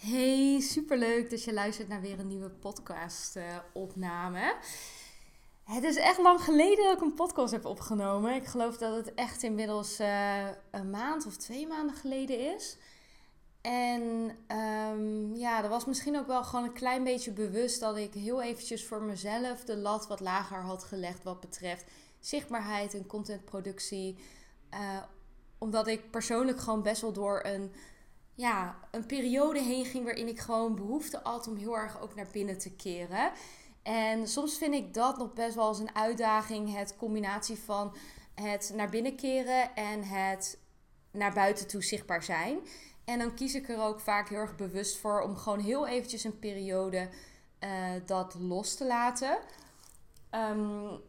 Hey, superleuk dat je luistert naar weer een nieuwe podcast-opname. het is echt lang geleden dat ik een podcast heb opgenomen. Ik geloof dat het echt inmiddels eh, een maand of twee maanden geleden is. En um, ja, dat was misschien ook wel gewoon een klein beetje bewust dat ik heel eventjes voor mezelf de lat wat lager had gelegd wat betreft zichtbaarheid en contentproductie. Uh, omdat ik persoonlijk gewoon best wel door een ja, een periode heen ging waarin ik gewoon behoefte had om heel erg ook naar binnen te keren. En soms vind ik dat nog best wel als een uitdaging, het combinatie van het naar binnen keren en het naar buiten toe zichtbaar zijn. En dan kies ik er ook vaak heel erg bewust voor om gewoon heel eventjes een periode uh, dat los te laten. Um,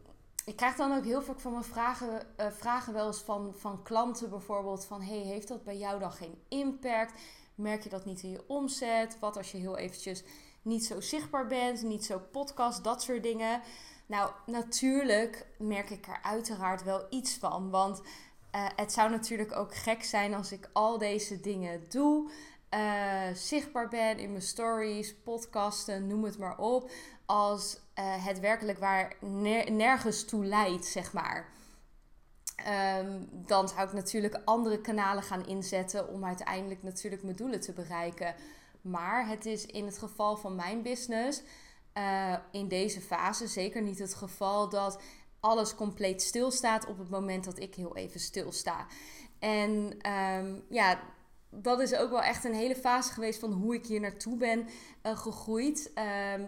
ik krijg dan ook heel veel van mijn vragen, uh, vragen wel eens van, van klanten bijvoorbeeld. Van hey, heeft dat bij jou dan geen impact? Merk je dat niet in je omzet? Wat als je heel eventjes niet zo zichtbaar bent, niet zo podcast, dat soort dingen. Nou, natuurlijk merk ik er uiteraard wel iets van. Want uh, het zou natuurlijk ook gek zijn als ik al deze dingen doe. Uh, zichtbaar ben in mijn stories, podcasten, noem het maar op als uh, het werkelijk waar nergens toe leidt, zeg maar. Um, dan zou ik natuurlijk andere kanalen gaan inzetten om uiteindelijk natuurlijk mijn doelen te bereiken. Maar het is in het geval van mijn business, uh, in deze fase zeker niet het geval dat alles compleet stilstaat op het moment dat ik heel even stilsta. En um, ja, dat is ook wel echt een hele fase geweest van hoe ik hier naartoe ben uh, gegroeid. Uh,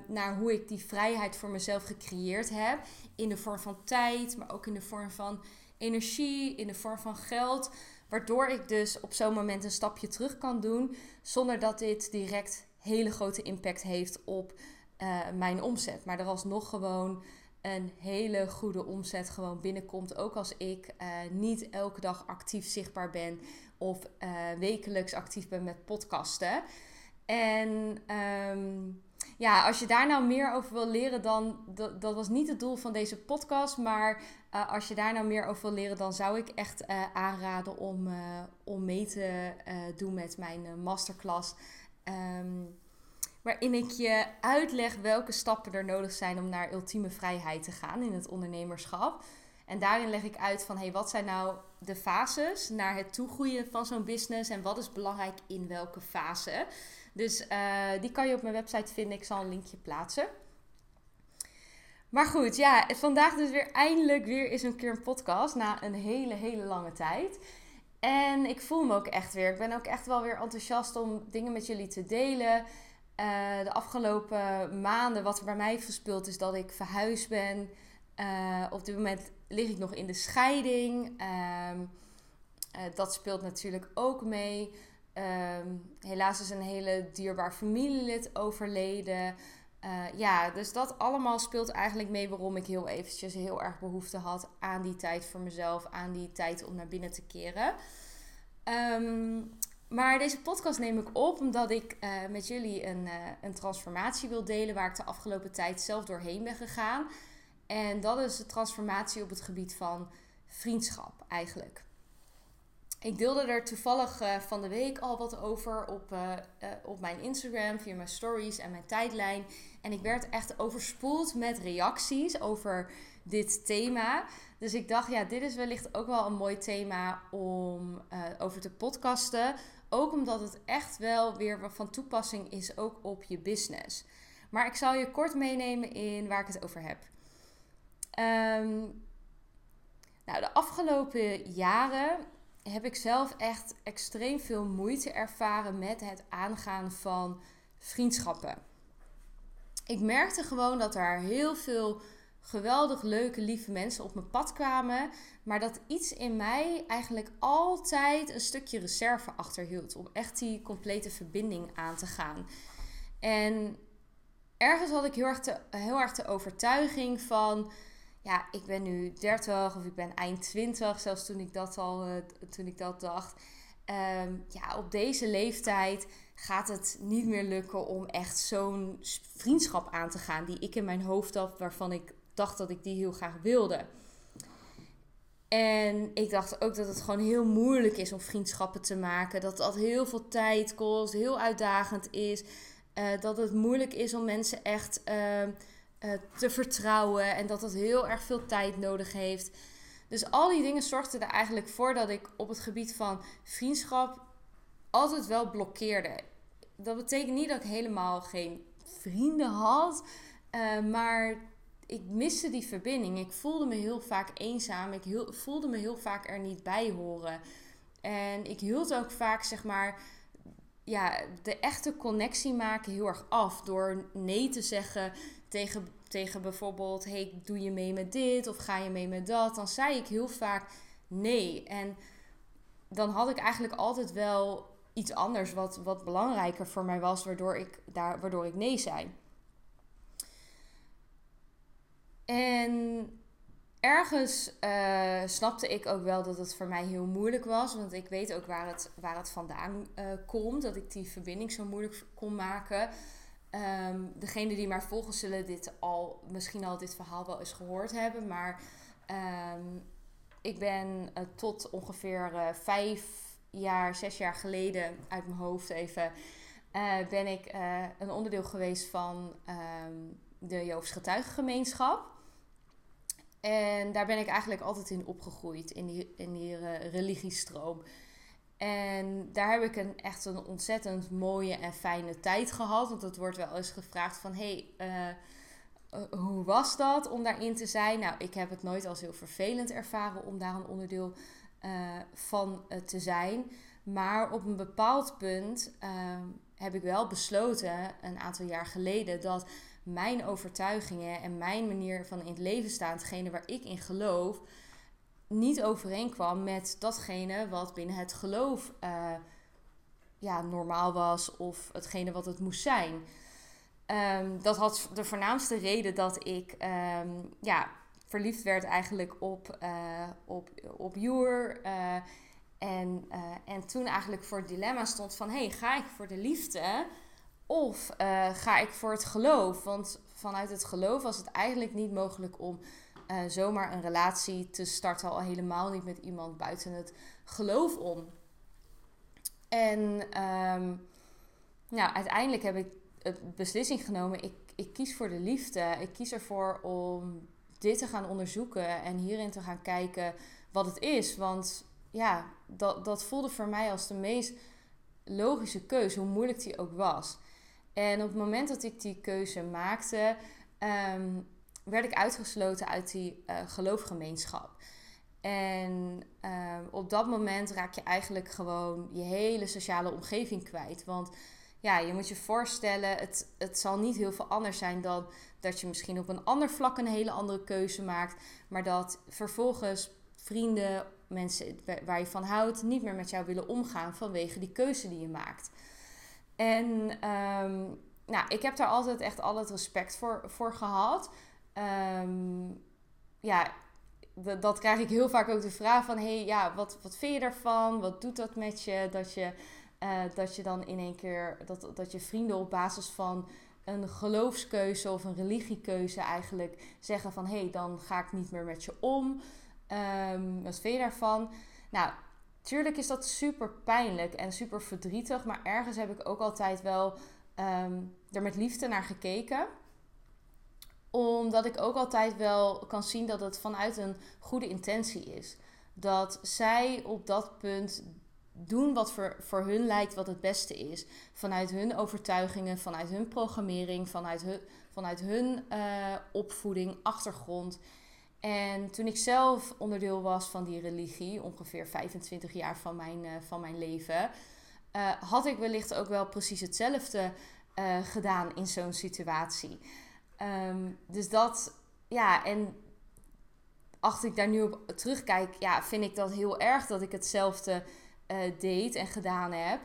naar hoe ik die vrijheid voor mezelf gecreëerd heb. In de vorm van tijd, maar ook in de vorm van energie, in de vorm van geld. Waardoor ik dus op zo'n moment een stapje terug kan doen. Zonder dat dit direct hele grote impact heeft op uh, mijn omzet. Maar er alsnog gewoon een hele goede omzet gewoon binnenkomt. Ook als ik uh, niet elke dag actief zichtbaar ben of uh, wekelijks actief ben met podcasten. En um, ja, als je daar nou meer over wil leren, dan dat, dat was niet het doel van deze podcast. Maar uh, als je daar nou meer over wil leren, dan zou ik echt aanraden om, om mee te doen met mijn masterclass. Um, waarin ik je uitleg welke stappen er nodig zijn om naar ultieme vrijheid te gaan in het ondernemerschap. En daarin leg ik uit van hey, wat zijn nou de fases naar het toegroeien van zo'n business en wat is belangrijk in welke fase. Dus uh, die kan je op mijn website vinden. Ik zal een linkje plaatsen. Maar goed, ja, vandaag dus weer eindelijk weer eens een keer een podcast na een hele, hele lange tijd. En ik voel me ook echt weer. Ik ben ook echt wel weer enthousiast om dingen met jullie te delen. Uh, de afgelopen maanden, wat er bij mij verspeeld is dat ik verhuisd ben. Uh, op dit moment lig ik nog in de scheiding. Um, uh, dat speelt natuurlijk ook mee. Um, helaas is een hele dierbaar familielid overleden. ja, dus dat allemaal speelt eigenlijk mee waarom ik heel eventjes heel erg behoefte had aan die tijd voor mezelf, aan die tijd om naar binnen te keren. Um, maar deze podcast neem ik op omdat ik uh, met jullie een, uh, een transformatie wil delen waar ik de afgelopen tijd zelf doorheen ben gegaan. En dat is de transformatie op het gebied van vriendschap eigenlijk. Ik deelde er toevallig uh, van de week al wat over op, op mijn Instagram, via mijn stories en mijn tijdlijn. En ik werd echt overspoeld met reacties over dit thema. Dus ik dacht, ja, dit is wellicht ook wel een mooi thema om over te podcasten. Ook omdat het echt wel weer van toepassing is ook op je business. Maar ik zal je kort meenemen in waar ik het over heb. Um, nou, de afgelopen jaren heb ik zelf echt extreem veel moeite ervaren met het aangaan van vriendschappen. Ik merkte gewoon dat er heel veel geweldig leuke, lieve mensen op mijn pad kwamen. Maar dat iets in mij eigenlijk altijd een stukje reserve achterhield. Om echt die complete verbinding aan te gaan. En ergens had ik heel erg, de, heel overtuiging van. Ja, ik ben nu 30 of ik ben eind 20, zelfs toen ik dat al uh, toen ik dat dacht. Um, ja, op deze leeftijd gaat het niet meer lukken om echt zo'n vriendschap aan te gaan die ik in mijn hoofd had, waarvan ik dacht dat ik die heel graag wilde. En ik dacht ook dat het gewoon heel moeilijk is om vriendschappen te maken. Dat dat heel veel tijd kost, heel uitdagend is. Uh, dat het moeilijk is om mensen echt uh, uh, te vertrouwen. En dat het heel erg veel tijd nodig heeft. Dus al die dingen zorgden er eigenlijk voor dat ik op het gebied van vriendschap altijd wel blokkeerde. Dat betekent niet dat ik helemaal geen vrienden had. maar ik miste die verbinding. Ik voelde me heel vaak eenzaam. Ik voelde me heel vaak er niet bij horen. En ik hield ook vaak, zeg maar, ja, de echte connectie maken heel erg af. Door nee te zeggen tegen, tegen bijvoorbeeld: hey, doe je mee met dit of ga je mee met dat? Dan zei ik heel vaak nee. En dan had ik eigenlijk altijd wel iets anders wat, wat belangrijker voor mij was, waardoor ik, daar, waardoor ik nee zei. En ergens uh, snapte ik ook wel dat het voor mij heel moeilijk was. Want ik weet ook waar het, waar het vandaan uh, komt. Dat ik die verbinding zo moeilijk kon maken. Um, degene die mij volgen zullen dit al, misschien al dit verhaal wel eens gehoord hebben. Maar um, ik ben uh, tot ongeveer vijf jaar, zes jaar geleden uit mijn hoofd even... ben ik een onderdeel geweest van um, de Joofs Getuigengemeenschap. En daar ben ik eigenlijk altijd in opgegroeid, in die, in die uh, religiestroom. En daar heb ik een, echt een ontzettend mooie en fijne tijd gehad. Want het wordt wel eens gevraagd van... Hey, uh, hoe was dat om daarin te zijn? Nou, ik heb het nooit als heel vervelend ervaren om daar een onderdeel van te zijn. Maar op een bepaald punt ehm, heb ik wel besloten, een aantal jaar geleden, dat mijn overtuigingen en mijn manier van in het leven staan, hetgene waar ik in geloof, niet overeenkwam met datgene wat binnen het geloof uh, ja, normaal was of hetgene wat het moest zijn. Um, dat had de voornaamste reden dat ik um, ja, verliefd werd eigenlijk op, uh, op, op Joer. Uh, en, en toen eigenlijk voor het dilemma stond van... hey, ga ik voor de liefde of uh, ga ik voor het geloof? Want vanuit het geloof was het eigenlijk niet mogelijk om uh, zomaar een relatie te starten, al helemaal niet met iemand buiten het geloof om. En nou, uiteindelijk heb ik de beslissing genomen: ik, ik kies voor de liefde. Ik kies ervoor om dit te gaan onderzoeken en hierin te gaan kijken wat het is. Want ja, dat, dat voelde voor mij als de meest logische keuze, hoe moeilijk die ook was. En op het moment dat ik die keuze maakte, um, werd ik uitgesloten uit die uh, geloofgemeenschap. En um, op dat moment raak je eigenlijk gewoon je hele sociale omgeving kwijt. Want ja, je moet je voorstellen, het, het zal niet heel veel anders zijn dan dat je misschien op een ander vlak een hele andere keuze maakt. Maar dat vervolgens vrienden, mensen waar je van houdt, niet meer met jou willen omgaan vanwege die keuze die je maakt. En um, nou, ik heb daar altijd echt al het respect voor, voor gehad. Um, ja, dat krijg ik heel vaak ook de vraag van... hey, ja, wat, wat vind je daarvan? Wat doet dat met je? Dat je, uh, dat je dan in één keer... Dat, dat je vrienden op basis van een geloofskeuze of een religiekeuze eigenlijk zeggen van... hé, hey, dan ga ik niet meer met je om. Um, wat vind je daarvan? Nou, Tuurlijk is dat super pijnlijk en super verdrietig, maar ergens heb ik ook altijd wel um, er met liefde naar gekeken. Omdat ik ook altijd wel kan zien dat het vanuit een goede intentie is. Dat zij op dat punt doen wat voor, voor hun lijkt wat het beste is. Vanuit hun overtuigingen, vanuit hun programmering, vanuit hun, vanuit hun uh, opvoeding, achtergrond. En toen ik zelf onderdeel was van die religie, ongeveer 25 jaar van mijn, uh, van mijn leven, uh, had ik wellicht ook wel precies hetzelfde uh, gedaan in zo'n situatie. Um, dus dat, ja, en als ik daar nu op terugkijk, ja, vind ik dat heel erg dat ik hetzelfde deed en gedaan heb.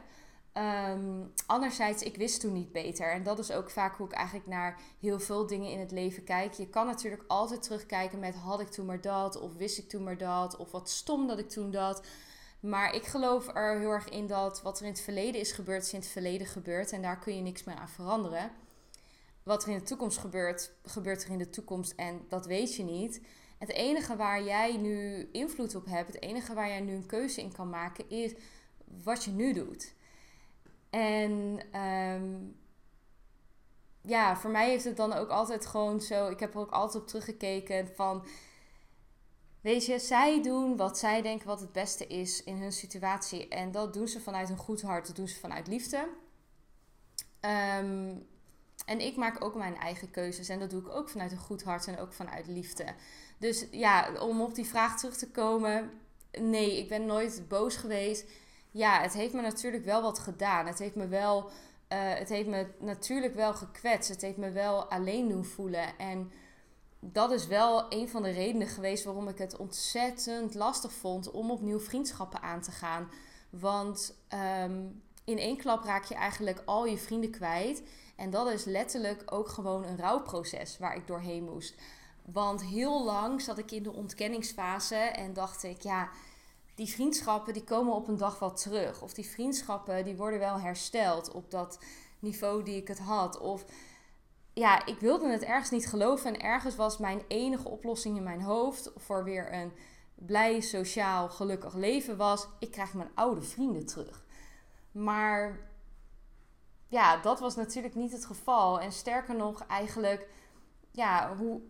Um, anderzijds, ik wist toen niet beter. En dat is ook vaak hoe ik eigenlijk naar heel veel dingen in het leven kijk. Je kan natuurlijk altijd terugkijken met had ik toen maar dat, of wist ik toen maar dat, of wat stom dat ik toen dat. Maar ik geloof er heel erg in dat wat er in het verleden is gebeurd, is in het verleden gebeurd. En daar kun je niks meer aan veranderen. Wat er in de toekomst gebeurt, gebeurt er in de toekomst en dat weet je niet. Het enige waar jij nu invloed op hebt, het enige waar jij nu een keuze in kan maken, is wat je nu doet. En ehm, ja, voor mij heeft het dan ook altijd gewoon zo. Ik heb er ook altijd op teruggekeken van. Weet je, zij doen wat zij denken wat het beste is in hun situatie. En dat doen ze vanuit een goed hart, dat doen ze vanuit liefde. Ehm, en ik maak ook mijn eigen keuzes. En dat doe ik ook vanuit een goed hart en ook vanuit liefde. Dus ja, om op die vraag terug te komen. Nee, ik ben nooit boos geweest. Ja, het heeft me natuurlijk wel wat gedaan. Het heeft me wel. Uh, het heeft me natuurlijk wel gekwetst. Het heeft me wel alleen doen voelen. En dat is wel een van de redenen geweest waarom ik het ontzettend lastig vond om opnieuw vriendschappen aan te gaan. Want um, in één klap raak je eigenlijk al je vrienden kwijt. En dat is letterlijk ook gewoon een rouwproces waar ik doorheen moest. Want heel lang zat ik in de ontkenningsfase en dacht ik, ja, die vriendschappen die komen op een dag wel terug. Of die vriendschappen die worden wel hersteld op dat niveau die ik het had. Of ja, ik wilde het ergens niet geloven. En ergens was mijn enige oplossing in mijn hoofd voor weer een blij, sociaal, gelukkig leven was: ik krijg mijn oude vrienden terug. Maar ja, dat was natuurlijk niet het geval. En sterker nog, eigenlijk, ja, hoe,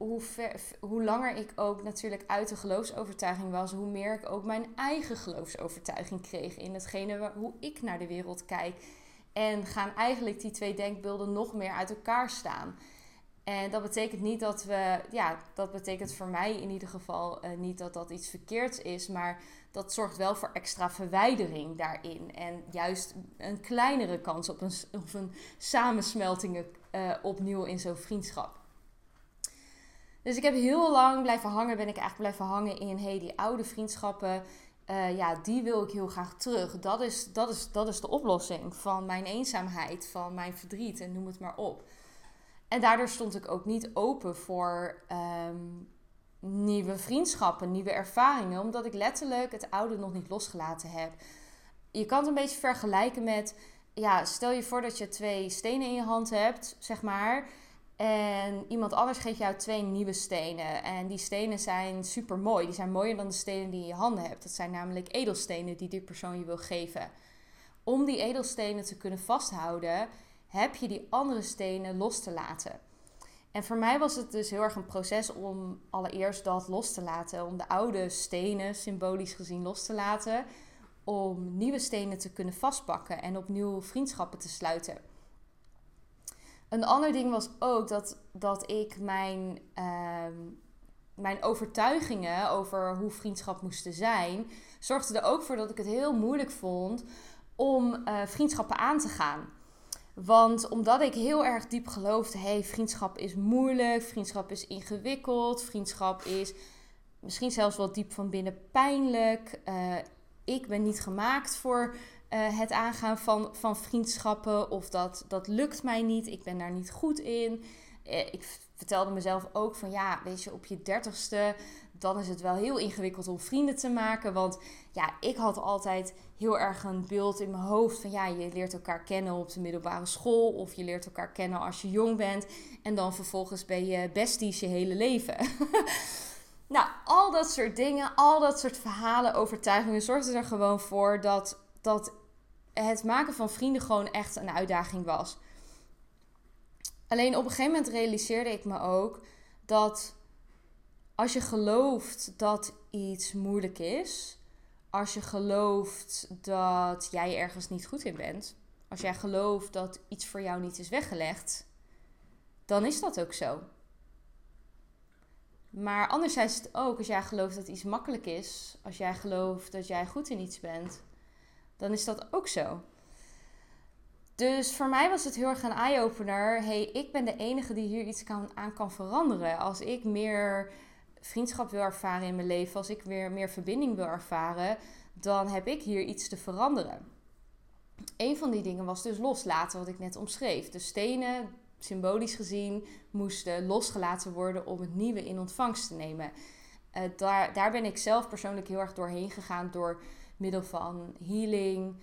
hoe, langer ik ook natuurlijk uit de geloofsovertuiging was, hoe meer ik ook mijn eigen geloofsovertuiging kreeg in hetgene hoe ik naar de wereld kijk. En gaan eigenlijk die twee denkbeelden nog meer uit elkaar staan. En dat betekent niet dat we, ja, dat betekent voor mij in ieder geval uh, niet dat dat iets verkeerds is, maar dat zorgt wel voor extra verwijdering daarin. En juist een kleinere kans op een, op een samensmelting uh, opnieuw in zo'n vriendschap. Dus ik heb heel lang blijven hangen, ben ik eigenlijk blijven hangen in hey, die oude vriendschappen. Uh, ja, die wil ik heel graag terug. Dat is, dat, is, dat is de oplossing van mijn eenzaamheid, van mijn verdriet en noem het maar op. En daardoor stond ik ook niet open voor um, nieuwe vriendschappen, nieuwe ervaringen, omdat ik letterlijk het oude nog niet losgelaten heb. Je kan het een beetje vergelijken met, ja, stel je voor dat je twee stenen in je hand hebt, zeg maar. En iemand anders geeft jou twee nieuwe stenen. En die stenen zijn super mooi. Die zijn mooier dan de stenen die je in je handen hebt. Dat zijn namelijk edelstenen die die persoon je wil geven. Om die edelstenen te kunnen vasthouden, heb je die andere stenen los te laten. En voor mij was het dus heel erg een proces om allereerst dat los te laten. Om de oude stenen, symbolisch gezien, los te laten. Om nieuwe stenen te kunnen vastpakken en opnieuw vriendschappen te sluiten. Een ander ding was ook dat, dat ik mijn, uh, mijn overtuigingen over hoe vriendschap moesten zijn, zorgde er ook voor dat ik het heel moeilijk vond om uh, vriendschappen aan te gaan. Want omdat ik heel erg diep geloofde, hey, vriendschap is moeilijk, vriendschap is ingewikkeld, vriendschap is misschien zelfs wel diep van binnen pijnlijk. Uh, ik ben niet gemaakt voor uh, het aangaan van, van vriendschappen of dat, dat lukt mij niet, ik ben daar niet goed in. Uh, ik vertelde mezelf ook van ja, weet je, op je dertigste, dan is het wel heel ingewikkeld om vrienden te maken. Want ja, ik had altijd heel erg een beeld in mijn hoofd van ja, je leert elkaar kennen op de middelbare school of je leert elkaar kennen als je jong bent en dan vervolgens ben je besties je hele leven. nou, al dat soort dingen, al dat soort verhalen, overtuigingen zorgden er gewoon voor dat, dat het maken van vrienden gewoon echt een uitdaging was. Alleen op een gegeven moment realiseerde ik me ook dat als je gelooft dat iets moeilijk is, als je gelooft dat jij ergens niet goed in bent, als jij gelooft dat iets voor jou niet is weggelegd, dan is dat ook zo. Maar anderzijds ook als jij gelooft dat iets makkelijk is, als jij gelooft dat jij goed in iets bent, dan is dat ook zo. Dus voor mij was het heel erg een eye-opener. hey, ik ben de enige die hier iets kan, aan kan veranderen. Als ik meer vriendschap wil ervaren in mijn leven, als ik weer meer verbinding wil ervaren, dan heb ik hier iets te veranderen. Een van die dingen was dus loslaten, wat ik net omschreef. De stenen, symbolisch gezien, moesten losgelaten worden om het nieuwe in ontvangst te nemen. Uh, daar, daar ben ik zelf persoonlijk heel erg doorheen gegaan door middel van healing,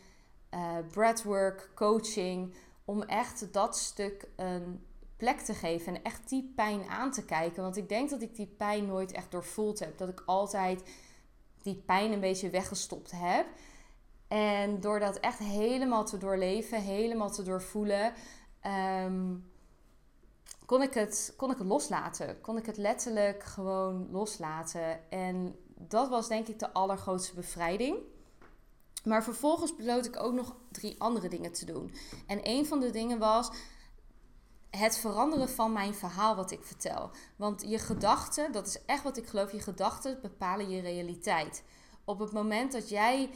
uh, breathwork, coaching, om echt dat stuk een plek te geven en echt die pijn aan te kijken. Want ik denk dat ik die pijn nooit echt doorvoeld heb. Dat ik altijd die pijn een beetje weggestopt heb. En door dat echt helemaal te doorleven, helemaal te doorvoelen, ehm, kon, ik het, kon ik het loslaten. Kon ik het letterlijk gewoon loslaten. En dat was denk ik de allergrootste bevrijding. Maar vervolgens besloot ik ook nog drie andere dingen te doen. En een van de dingen was het veranderen van mijn verhaal wat ik vertel. Want je gedachten, dat is echt wat ik geloof, je gedachten bepalen je realiteit. Op het moment dat jij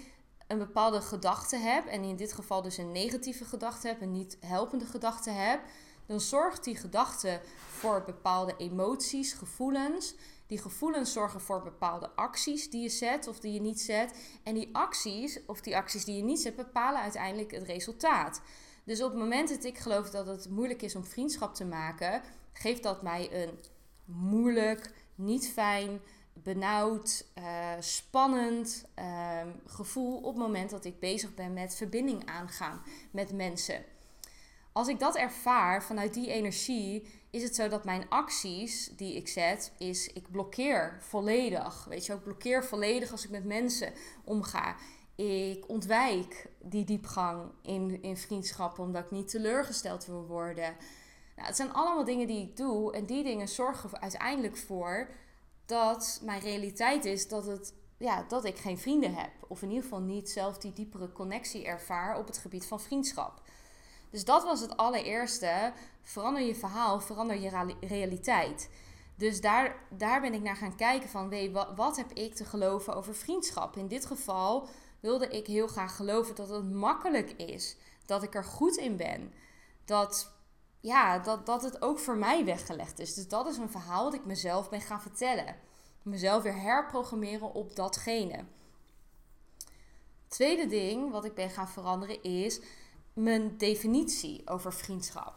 een bepaalde gedachte hebt, en in dit geval dus een negatieve gedachte hebt, een niet helpende gedachte hebt, dan zorgt die gedachte voor bepaalde emoties, gevoelens. Die gevoelens zorgen voor bepaalde acties die je zet of die je niet zet. En die acties, of die acties die je niet zet, bepalen uiteindelijk het resultaat. Dus op het moment dat ik geloof dat het moeilijk is om vriendschap te maken, geeft dat mij een moeilijk, niet fijn, benauwd, uh, spannend uh, gevoel op het moment dat ik bezig ben met verbinding aangaan met mensen. Als ik dat ervaar vanuit die energie, is het zo dat mijn acties die ik zet, is ik blokkeer volledig. Weet je, ik blokkeer volledig als ik met mensen omga. Ik ontwijk die diepgang in, in vriendschappen omdat ik niet teleurgesteld wil worden. Nou, het zijn allemaal dingen die ik doe en die dingen zorgen uiteindelijk voor dat mijn realiteit is dat, het, ja, dat ik geen vrienden heb. Of in ieder geval niet zelf die diepere connectie ervaar op het gebied van vriendschap. Dus dat was het allereerste. Verander je verhaal, verander je realiteit. Dus daar, daar ben ik naar gaan kijken van, weet, wat, wat heb ik te geloven over vriendschap? In dit geval wilde ik heel graag geloven dat het makkelijk is. Dat ik er goed in ben. Dat, ja, dat, dat het ook voor mij weggelegd is. Dus dat is een verhaal dat ik mezelf ben gaan vertellen. Mezelf weer herprogrammeren op datgene. Tweede ding wat ik ben gaan veranderen is mijn definitie over vriendschap.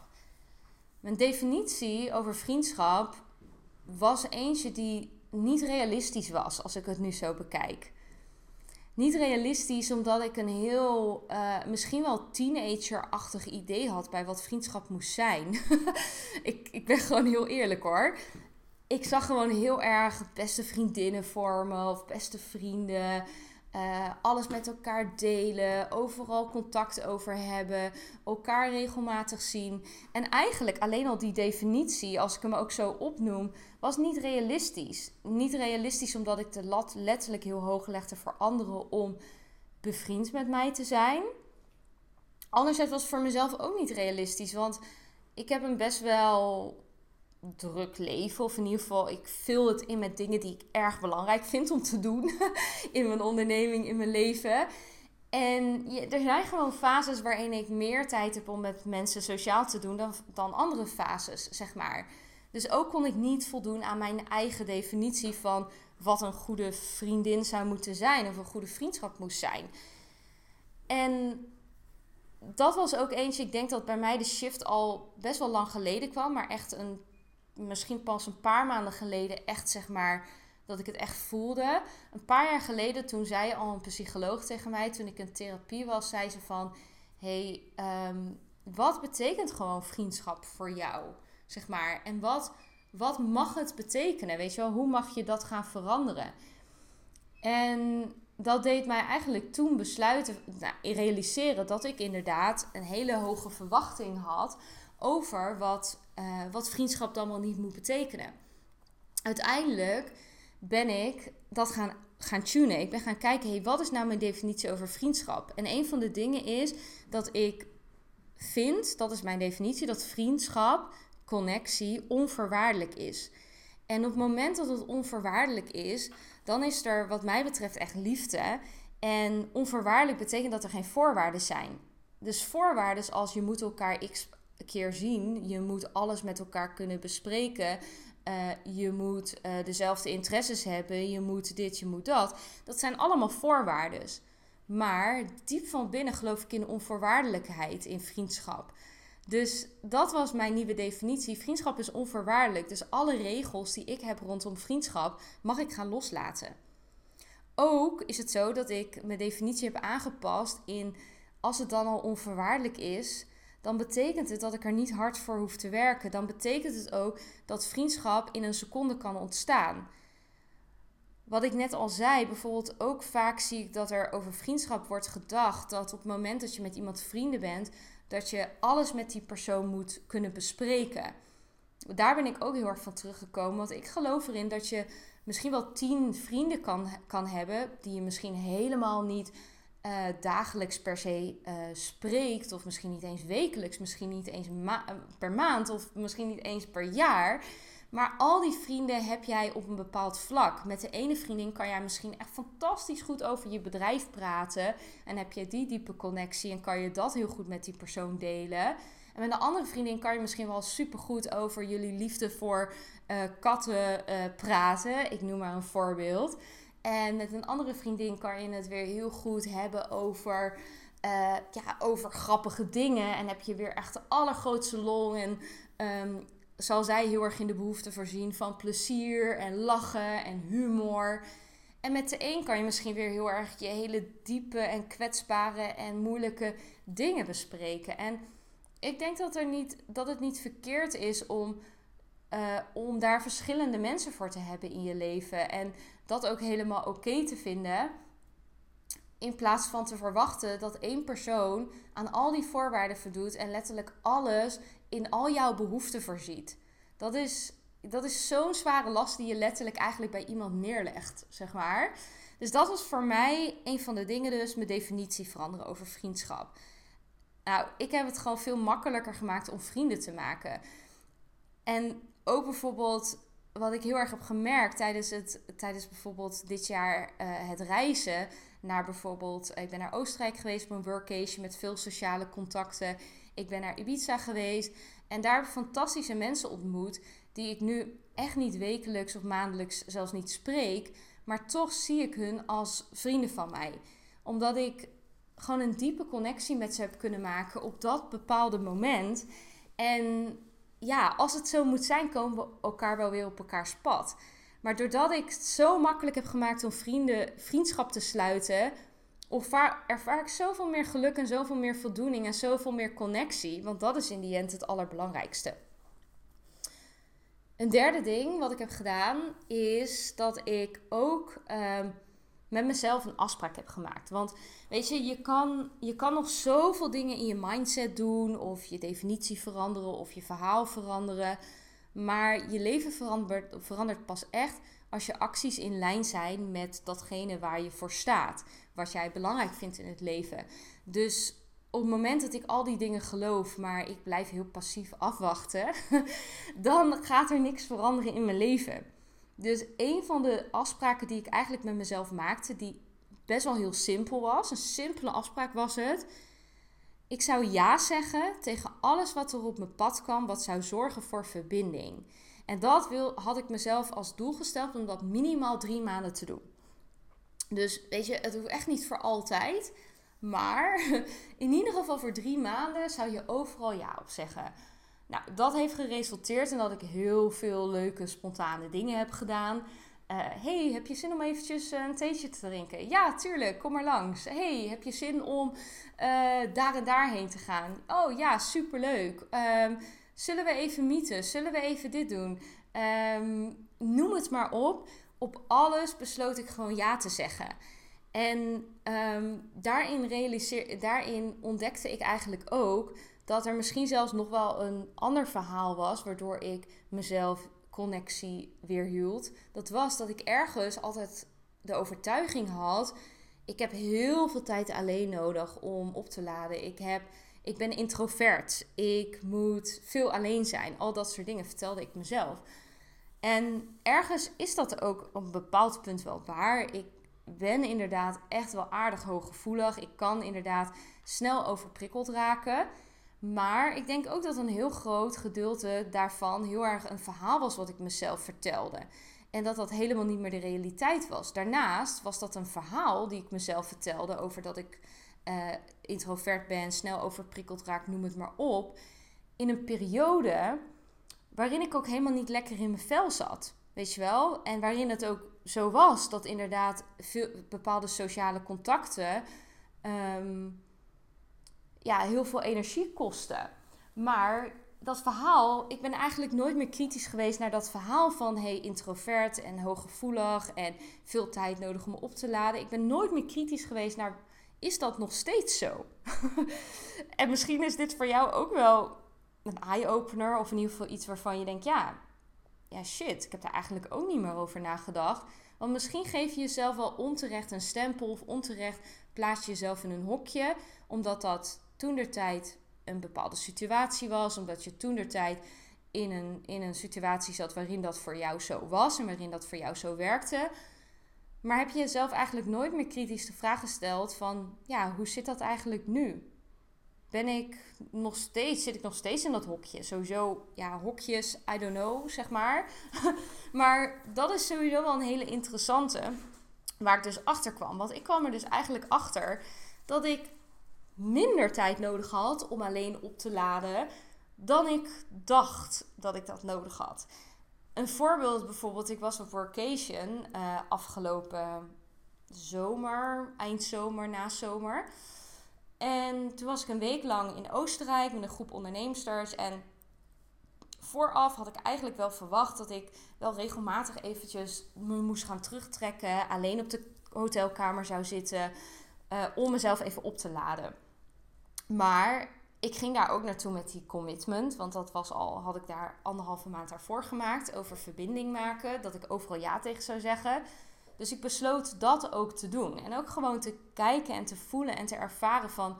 Mijn definitie over vriendschap was eentje die niet realistisch was als ik het nu zo bekijk. Niet realistisch omdat ik een heel, uh, misschien wel teenager-achtig idee had bij wat vriendschap moest zijn. ik, ik ben gewoon heel eerlijk hoor. Ik zag gewoon heel erg beste vriendinnen vormen of beste vrienden. Uh, alles met elkaar delen, overal contact over hebben, elkaar regelmatig zien. En eigenlijk alleen al die definitie, als ik hem ook zo opnoem, was niet realistisch. Niet realistisch omdat ik de lat letterlijk heel hoog legde voor anderen om bevriend met mij te zijn. Anderzijds was het voor mezelf ook niet realistisch, want ik heb een best wel druk leven. Of in ieder geval, ik vul het in met dingen die ik erg belangrijk vind om te doen in mijn onderneming, in mijn leven. En er zijn gewoon fases waarin ik meer tijd heb om met mensen sociaal te doen dan, dan andere fases, zeg maar. Dus ook kon ik niet voldoen aan mijn eigen definitie van wat een goede vriendin zou moeten zijn of een goede vriendschap moest zijn. En dat was ook eentje, ik denk dat bij mij de shift al best wel lang geleden kwam, maar echt een misschien pas een paar maanden geleden echt zeg maar dat ik het echt voelde. Een paar jaar geleden toen zei al een psycholoog tegen mij toen ik in therapie was, zei ze van hey, ehm, wat betekent gewoon vriendschap voor jou? Zeg maar. En wat, wat mag het betekenen? Weet je wel, hoe mag je dat gaan veranderen? En dat deed mij eigenlijk toen besluiten, nou, realiseren dat ik inderdaad een hele hoge verwachting had over wat, uh, wat vriendschap dan wel niet moet betekenen. Uiteindelijk ben ik dat gaan, gaan tunen. Ik ben gaan kijken, hey, wat is nou mijn definitie over vriendschap? En een van de dingen is dat ik vind, dat is mijn definitie, dat vriendschap, connectie onvoorwaardelijk is. En op het moment dat het onvoorwaardelijk is, dan is er wat mij betreft echt liefde. En onvoorwaardelijk betekent dat er geen voorwaarden zijn. Dus voorwaarden als je moet elkaar x keer zien. Je moet alles met elkaar kunnen bespreken. Uh, je moet uh, dezelfde interesses hebben. Je moet dit, je moet dat. Dat zijn allemaal voorwaarden. Maar diep van binnen geloof ik in onvoorwaardelijkheid in vriendschap. Dus dat was mijn nieuwe definitie. Vriendschap is onvoorwaardelijk. Dus alle regels die ik heb rondom vriendschap mag ik gaan loslaten. Ook is het zo dat ik mijn definitie heb aangepast in als het dan al onvoorwaardelijk is, dan betekent het dat ik er niet hard voor hoef te werken. Dan betekent het ook dat vriendschap in een seconde kan ontstaan. Wat ik net al zei, bijvoorbeeld ook vaak zie ik dat er over vriendschap wordt gedacht dat op het moment dat je met iemand vrienden bent, dat je alles met die persoon moet kunnen bespreken. Daar ben ik ook heel erg van teruggekomen, want ik geloof erin dat je misschien wel tien vrienden kan, kan hebben die je misschien helemaal niet uh, dagelijks per se uh, spreekt, of misschien niet eens wekelijks, misschien niet eens ma per maand, of misschien niet eens per jaar. Maar al die vrienden heb jij op een bepaald vlak. Met de ene vriendin kan jij misschien echt fantastisch goed over je bedrijf praten. En heb je die diepe connectie en kan je dat heel goed met die persoon delen. En met een andere vriendin kan je misschien wel super goed over jullie liefde voor katten praten. Ik noem maar een voorbeeld. En met een andere vriendin kan je het weer heel goed hebben over, uh, ja, over grappige dingen. En heb je weer echt de allergrootste lol. En um, zal zij heel erg in de behoefte voorzien van plezier en lachen en humor. En met de een kan je misschien weer heel erg je hele diepe en kwetsbare en moeilijke dingen bespreken. En ik denk dat, er niet, dat het niet verkeerd is om, uh, om daar verschillende mensen voor te hebben in je leven. En dat ook helemaal oké te vinden. In plaats van te verwachten dat één persoon aan al die voorwaarden voldoet en letterlijk alles in al jouw behoeften voorziet. Dat is, dat is zo'n zware last die je letterlijk eigenlijk bij iemand neerlegt, zeg maar. Dus dat was voor mij een van de dingen, dus mijn definitie veranderen over vriendschap. Nou, ik heb het gewoon veel makkelijker gemaakt om vrienden te maken. En ook bijvoorbeeld, wat ik heel erg heb gemerkt tijdens, het, tijdens bijvoorbeeld dit jaar uh, het reizen naar bijvoorbeeld, ik ben naar Oostenrijk geweest op een workation met veel sociale contacten. Ik ben naar Ibiza geweest en daar heb ik fantastische mensen ontmoet die ik nu echt niet wekelijks of maandelijks zelfs niet spreek, maar toch zie ik hun als vrienden van mij. Omdat ik gewoon een diepe connectie met ze heb kunnen maken op dat bepaalde moment. En ja, als het zo moet zijn, komen we elkaar wel weer op elkaars pad. Maar doordat ik het zo makkelijk heb gemaakt om vrienden, vriendschap te sluiten, ervaar, ik zoveel meer geluk en zoveel meer voldoening en zoveel meer connectie. Want dat is in die end het allerbelangrijkste. Een derde ding wat ik heb gedaan is dat ik ook ehm, met mezelf een afspraak heb gemaakt. Want weet je, je kan, je kan nog zoveel dingen in je mindset doen, of je definitie veranderen, of je verhaal veranderen. Maar je leven verandert, verandert pas echt als je acties in lijn zijn met datgene waar je voor staat. Wat jij belangrijk vindt in het leven. Dus op het moment dat ik al die dingen geloof, maar ik blijf heel passief afwachten, dan gaat er niks veranderen in mijn leven. Dus een van de afspraken die ik eigenlijk met mezelf maakte, die best wel heel simpel was, een simpele afspraak was het. Ik zou ja zeggen tegen alles wat er op mijn pad kwam, wat zou zorgen voor verbinding. En dat wil, had ik mezelf als doel gesteld om dat minimaal drie maanden te doen. Dus weet je, het hoeft echt niet voor altijd. Maar in ieder geval voor drie maanden zou je overal ja op zeggen. Nou, dat heeft geresulteerd in dat ik heel veel leuke, spontane dingen heb gedaan. Uh, hey, heb je zin om eventjes een theetje te drinken? Ja, tuurlijk, kom maar langs. Hey, heb je zin om uh, daar en daarheen te gaan? Oh ja, superleuk. Um, zullen we even mieten? Zullen we even dit doen? Um, noem het maar op. Op alles besloot ik gewoon ja te zeggen. En um, daarin, realiseer, daarin ontdekte ik eigenlijk ook dat er misschien zelfs nog wel een ander verhaal was, waardoor ik mezelf connectie weerhield. Dat was dat ik ergens altijd de overtuiging had: ik heb heel veel tijd alleen nodig om op te laden. Ik, heb, ik ben introvert. Ik moet veel alleen zijn. Al dat soort dingen vertelde ik mezelf. En ergens is dat ook op een bepaald punt wel waar. Ik ben inderdaad echt wel aardig hooggevoelig. Ik kan inderdaad snel overprikkeld raken. Maar ik denk ook dat een heel groot gedeelte daarvan heel erg een verhaal was wat ik mezelf vertelde. En dat dat helemaal niet meer de realiteit was. Daarnaast was dat een verhaal die ik mezelf vertelde over dat ik uh, introvert ben, snel overprikkeld raak, noem het maar op. In een periode waarin ik ook helemaal niet lekker in mijn vel zat. Weet je wel? En waarin het ook zo was dat inderdaad veel, bepaalde sociale contacten. Um, ja, heel veel energie kostte. Maar dat verhaal, ik ben eigenlijk nooit meer kritisch geweest naar dat verhaal van hey, introvert en hooggevoelig en veel tijd nodig om op te laden. Ik ben nooit meer kritisch geweest naar is dat nog steeds zo? en misschien is dit voor jou ook wel een eye-opener of in ieder geval iets waarvan je denkt ja, ja shit, ik heb daar eigenlijk ook niet meer over nagedacht. Want misschien geef je jezelf wel onterecht een stempel of onterecht plaats je jezelf in een hokje, omdat dat toen der tijd een bepaalde situatie was, omdat je toen der tijd in een, in een situatie zat waarin dat voor jou zo was en waarin dat voor jou zo werkte. Maar heb je jezelf eigenlijk nooit meer kritisch de vraag gesteld van, ja, hoe zit dat eigenlijk nu? Ben ik nog steeds, zit ik nog steeds in dat hokje? Sowieso, ja, hokjes, I don't know, zeg maar. maar dat is sowieso wel een hele interessante, waar ik dus achter kwam. Want ik kwam er dus eigenlijk achter dat ik minder tijd nodig had om alleen op te laden dan ik dacht dat ik dat nodig had. Een voorbeeld bijvoorbeeld, ik was op workation uh, afgelopen zomer, eindzomer, na zomer. En toen was ik een week lang in Oostenrijk met een groep onderneemsters. En vooraf had ik eigenlijk wel verwacht dat ik wel regelmatig eventjes me moest gaan terugtrekken. Alleen op de hotelkamer zou zitten uh, om mezelf even op te laden. Maar ik ging daar ook naartoe met die commitment. Want dat was al, had ik daar anderhalve maand daarvoor gemaakt. Over verbinding maken. Dat ik overal ja tegen zou zeggen. Dus ik besloot dat ook te doen. En ook gewoon te kijken en te voelen en te ervaren van...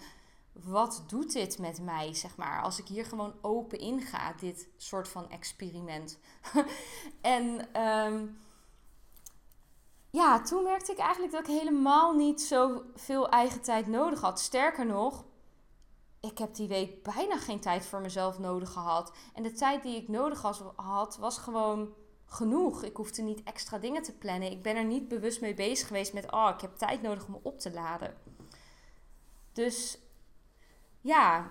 Wat doet dit met mij, zeg maar, als ik hier gewoon open in ga, dit soort van experiment. en um, ja, toen merkte ik eigenlijk dat ik helemaal niet zoveel eigen tijd nodig had. Sterker nog, ik heb die week bijna geen tijd voor mezelf nodig gehad. En de tijd die ik nodig had, was gewoon genoeg. Ik hoefde niet extra dingen te plannen. Ik ben er niet bewust mee bezig geweest met, oh, ik heb tijd nodig om op te laden. Dus ja,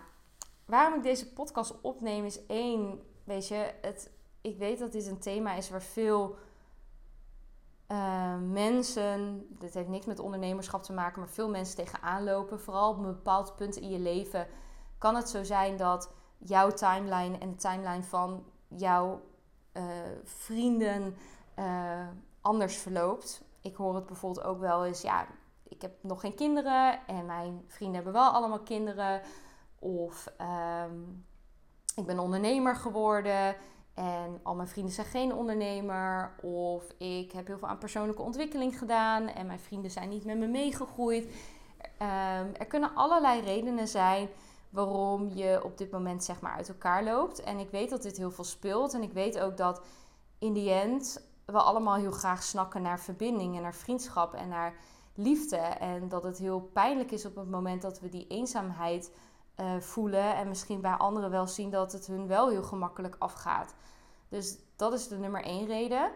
waarom ik deze podcast opneem is één, weet je, het, ik weet dat dit een thema is waar veel uh, mensen, dit heeft niks met ondernemerschap te maken, maar veel mensen tegenaan lopen. Vooral op een bepaald punt in je leven kan het zo zijn dat jouw timeline en de timeline van jouw uh, vrienden uh, anders verloopt. Ik hoor het bijvoorbeeld ook wel eens, ja, ik heb nog geen kinderen en mijn vrienden hebben wel allemaal kinderen. Of um, ik ben ondernemer geworden en al mijn vrienden zijn geen ondernemer. Of ik heb heel veel aan persoonlijke ontwikkeling gedaan en mijn vrienden zijn niet met me meegegroeid. Um, er kunnen allerlei redenen zijn waarom je op dit moment zeg maar uit elkaar loopt. En ik weet dat dit heel veel speelt. En ik weet ook dat in die end we allemaal heel graag snakken naar verbinding en naar vriendschap en naar liefde. En dat het heel pijnlijk is op het moment dat we die eenzaamheid uh, voelen. En misschien bij anderen wel zien dat het hun wel heel gemakkelijk afgaat. Dus dat is de nummer één reden.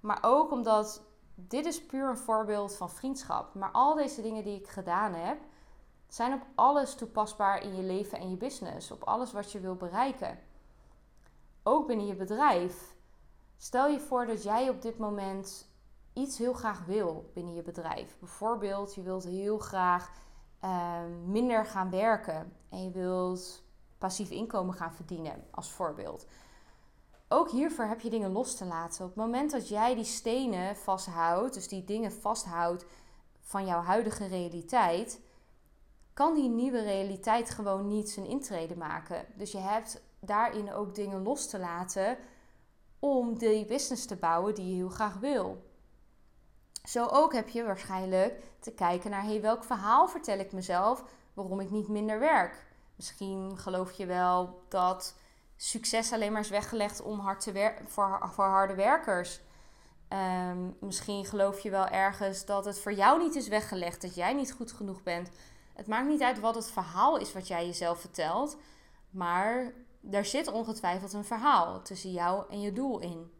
Maar ook omdat dit is puur een voorbeeld van vriendschap. Maar al deze dingen die ik gedaan heb, zijn op alles toepasbaar in je leven en je business. Op alles wat je wil bereiken. Ook binnen je bedrijf. Stel je voor dat jij op dit moment iets heel graag wil binnen je bedrijf. Bijvoorbeeld, je wilt heel graag uh, minder gaan werken en je wilt passief inkomen gaan verdienen, als voorbeeld. Ook hiervoor heb je dingen los te laten. Op het moment dat jij die stenen vasthoudt, dus die dingen vasthoudt van jouw huidige realiteit, kan die nieuwe realiteit gewoon niet zijn intrede maken. Dus je hebt daarin ook dingen los te laten om die business te bouwen die je heel graag wil. Zo ook heb je waarschijnlijk te kijken naar hey, welk verhaal vertel ik mezelf waarom ik niet minder werk. Misschien geloof je wel dat succes alleen maar is weggelegd om hard te wer voor, voor harde werkers. Um, misschien geloof je wel ergens dat het voor jou niet is weggelegd, dat jij niet goed genoeg bent. Het maakt niet uit wat het verhaal is wat jij jezelf vertelt, maar er zit ongetwijfeld een verhaal tussen jou en je doel in.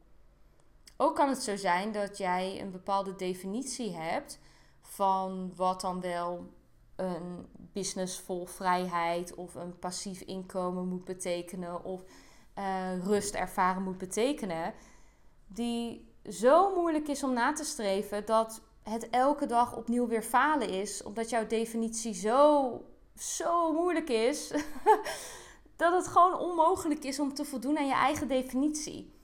Ook kan het zo zijn dat jij een bepaalde definitie hebt van wat dan wel een business vol vrijheid of een passief inkomen moet betekenen of uh, rust ervaren moet betekenen, die zo moeilijk is om na te streven dat het elke dag opnieuw weer falen is, omdat jouw definitie zo zo moeilijk is dat het gewoon onmogelijk is om te voldoen aan je eigen definitie.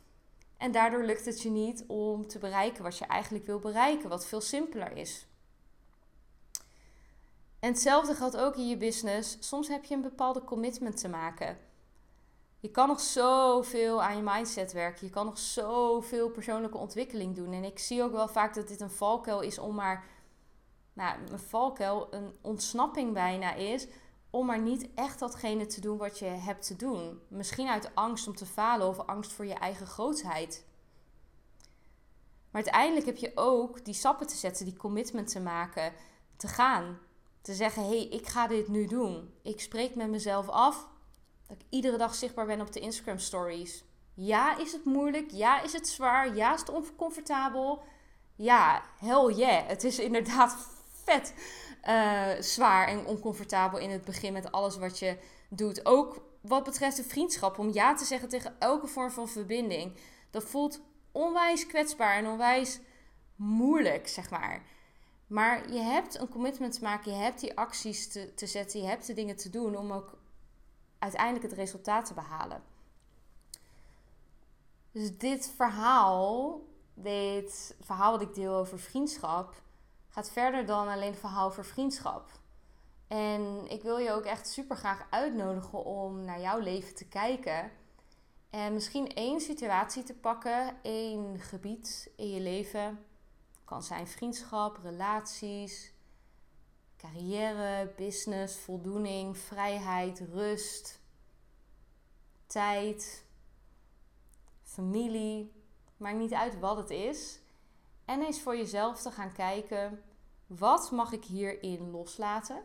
En daardoor lukt het je niet om te bereiken wat je eigenlijk wil bereiken, wat veel simpeler is. En hetzelfde geldt ook in je business. Soms heb je een bepaalde commitment te maken. Je kan nog zoveel aan je mindset werken. Je kan nog zoveel persoonlijke ontwikkeling doen. En ik zie ook wel vaak dat dit een valkuil is om maar. Nou, een valkuil, een ontsnapping bijna is. Om maar niet echt datgene te doen wat je hebt te doen. Misschien uit angst om te falen of angst voor je eigen grootheid. Maar uiteindelijk heb je ook die stappen te zetten, die commitment te maken, te gaan. Te zeggen: hé, hey, ik ga dit nu doen. Ik spreek met mezelf af dat ik iedere dag zichtbaar ben op de Instagram stories. Ja, is het moeilijk? Ja, is het zwaar? Ja, is het oncomfortabel? Ja, hell yeah. Het is inderdaad vet uh, zwaar en oncomfortabel in het begin met alles wat je doet. Ook wat betreft de vriendschap, om ja te zeggen tegen elke vorm van verbinding. Dat voelt onwijs kwetsbaar en onwijs moeilijk, zeg maar. Maar je hebt een commitment te maken, je hebt die acties te, te zetten, je hebt de dingen te doen om ook uiteindelijk het resultaat te behalen. Dus dit verhaal, dit verhaal wat ik deel over vriendschap, gaat verder dan alleen het verhaal over vriendschap. En ik wil je ook echt super graag uitnodigen om naar jouw leven te kijken. En misschien één situatie te pakken, één gebied in je leven. kan zijn vriendschap, relaties, carrière, business, voldoening, vrijheid, rust, tijd, familie. Maakt niet uit wat het is. En eens voor jezelf te gaan kijken: wat mag ik hierin loslaten?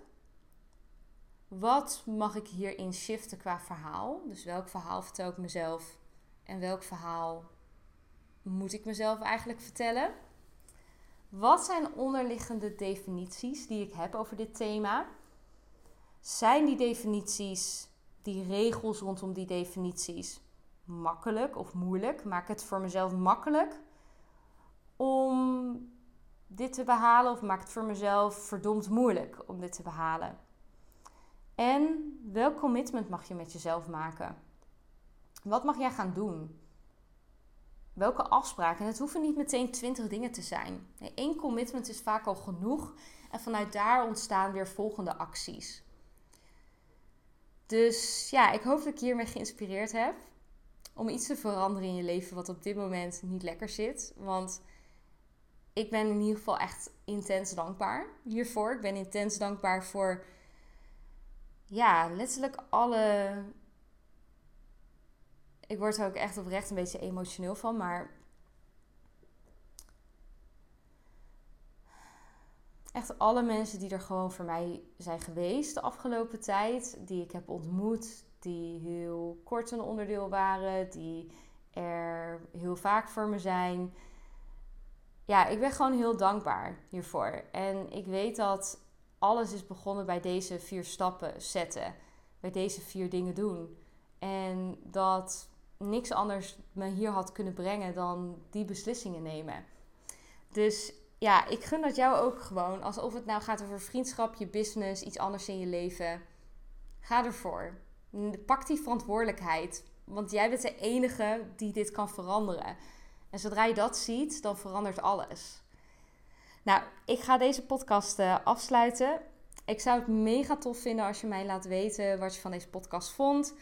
Wat mag ik hierin shiften qua verhaal? Dus welk verhaal vertel ik mezelf en welk verhaal moet ik mezelf eigenlijk vertellen? Wat zijn onderliggende definities die ik heb over dit thema? Zijn die definities, die regels rondom die definities, makkelijk of moeilijk? Maak het voor mezelf makkelijk om dit te behalen of maak het voor mezelf verdomd moeilijk om dit te behalen? En welk commitment mag je met jezelf maken? Wat mag jij gaan doen? Welke afspraken? En het hoeven niet meteen 20 dingen te zijn. Nee, commitment is vaak al genoeg. En vanuit daar ontstaan weer volgende acties. Dus ja, ik hoop dat ik hiermee geïnspireerd heb. Om iets te veranderen in je leven wat op dit moment niet lekker zit. Want ik ben in ieder geval echt intens dankbaar hiervoor. Ik ben intens dankbaar voor ja, letterlijk alle ik word er ook echt oprecht een beetje emotioneel van, maar echt alle mensen die er gewoon voor mij zijn geweest de afgelopen tijd, die ik heb ontmoet, die heel kort een onderdeel waren, die er heel vaak voor me zijn. Ja, ik ben gewoon heel dankbaar hiervoor. En ik weet dat alles is begonnen bij deze vier stappen zetten, bij deze vier dingen doen. En dat niks anders me hier had kunnen brengen dan die beslissingen nemen. Dus ja, ik gun dat jou ook gewoon. Alsof het nou gaat over vriendschap, je business, iets anders in je leven. Ga ervoor. Pak die verantwoordelijkheid. Want jij bent de enige die dit kan veranderen. En zodra je dat ziet, dan verandert alles. Nou, ik ga deze podcast uh, afsluiten. Ik zou het mega tof vinden als je mij laat weten wat je van deze podcast vond.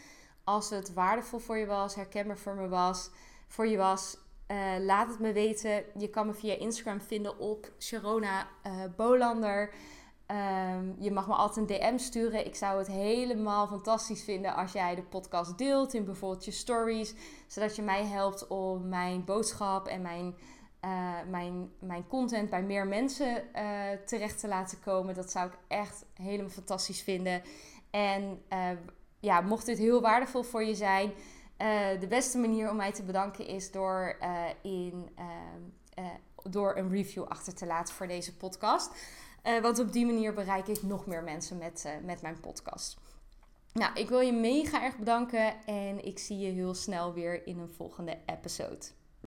Als het waardevol voor je was, herkenbaar voor me was, voor je was, uh, laat het me weten. Je kan me via Instagram vinden op Sharona uh, Bolander. Um, je mag me altijd een DM sturen. Ik zou het helemaal fantastisch vinden als jij de podcast deelt in bijvoorbeeld je stories. Zodat je mij helpt om mijn boodschap en mijn, uh, mijn, mijn content bij meer mensen terecht te laten komen. Dat zou ik echt helemaal fantastisch vinden. En ja, mocht dit heel waardevol voor je zijn, de beste manier om mij te bedanken is door, in, uh, door een review achter te laten voor deze podcast. Want op die manier bereik ik nog meer mensen met, met mijn podcast. Nou, ik wil je mega erg bedanken en ik zie je heel snel weer in een volgende episode.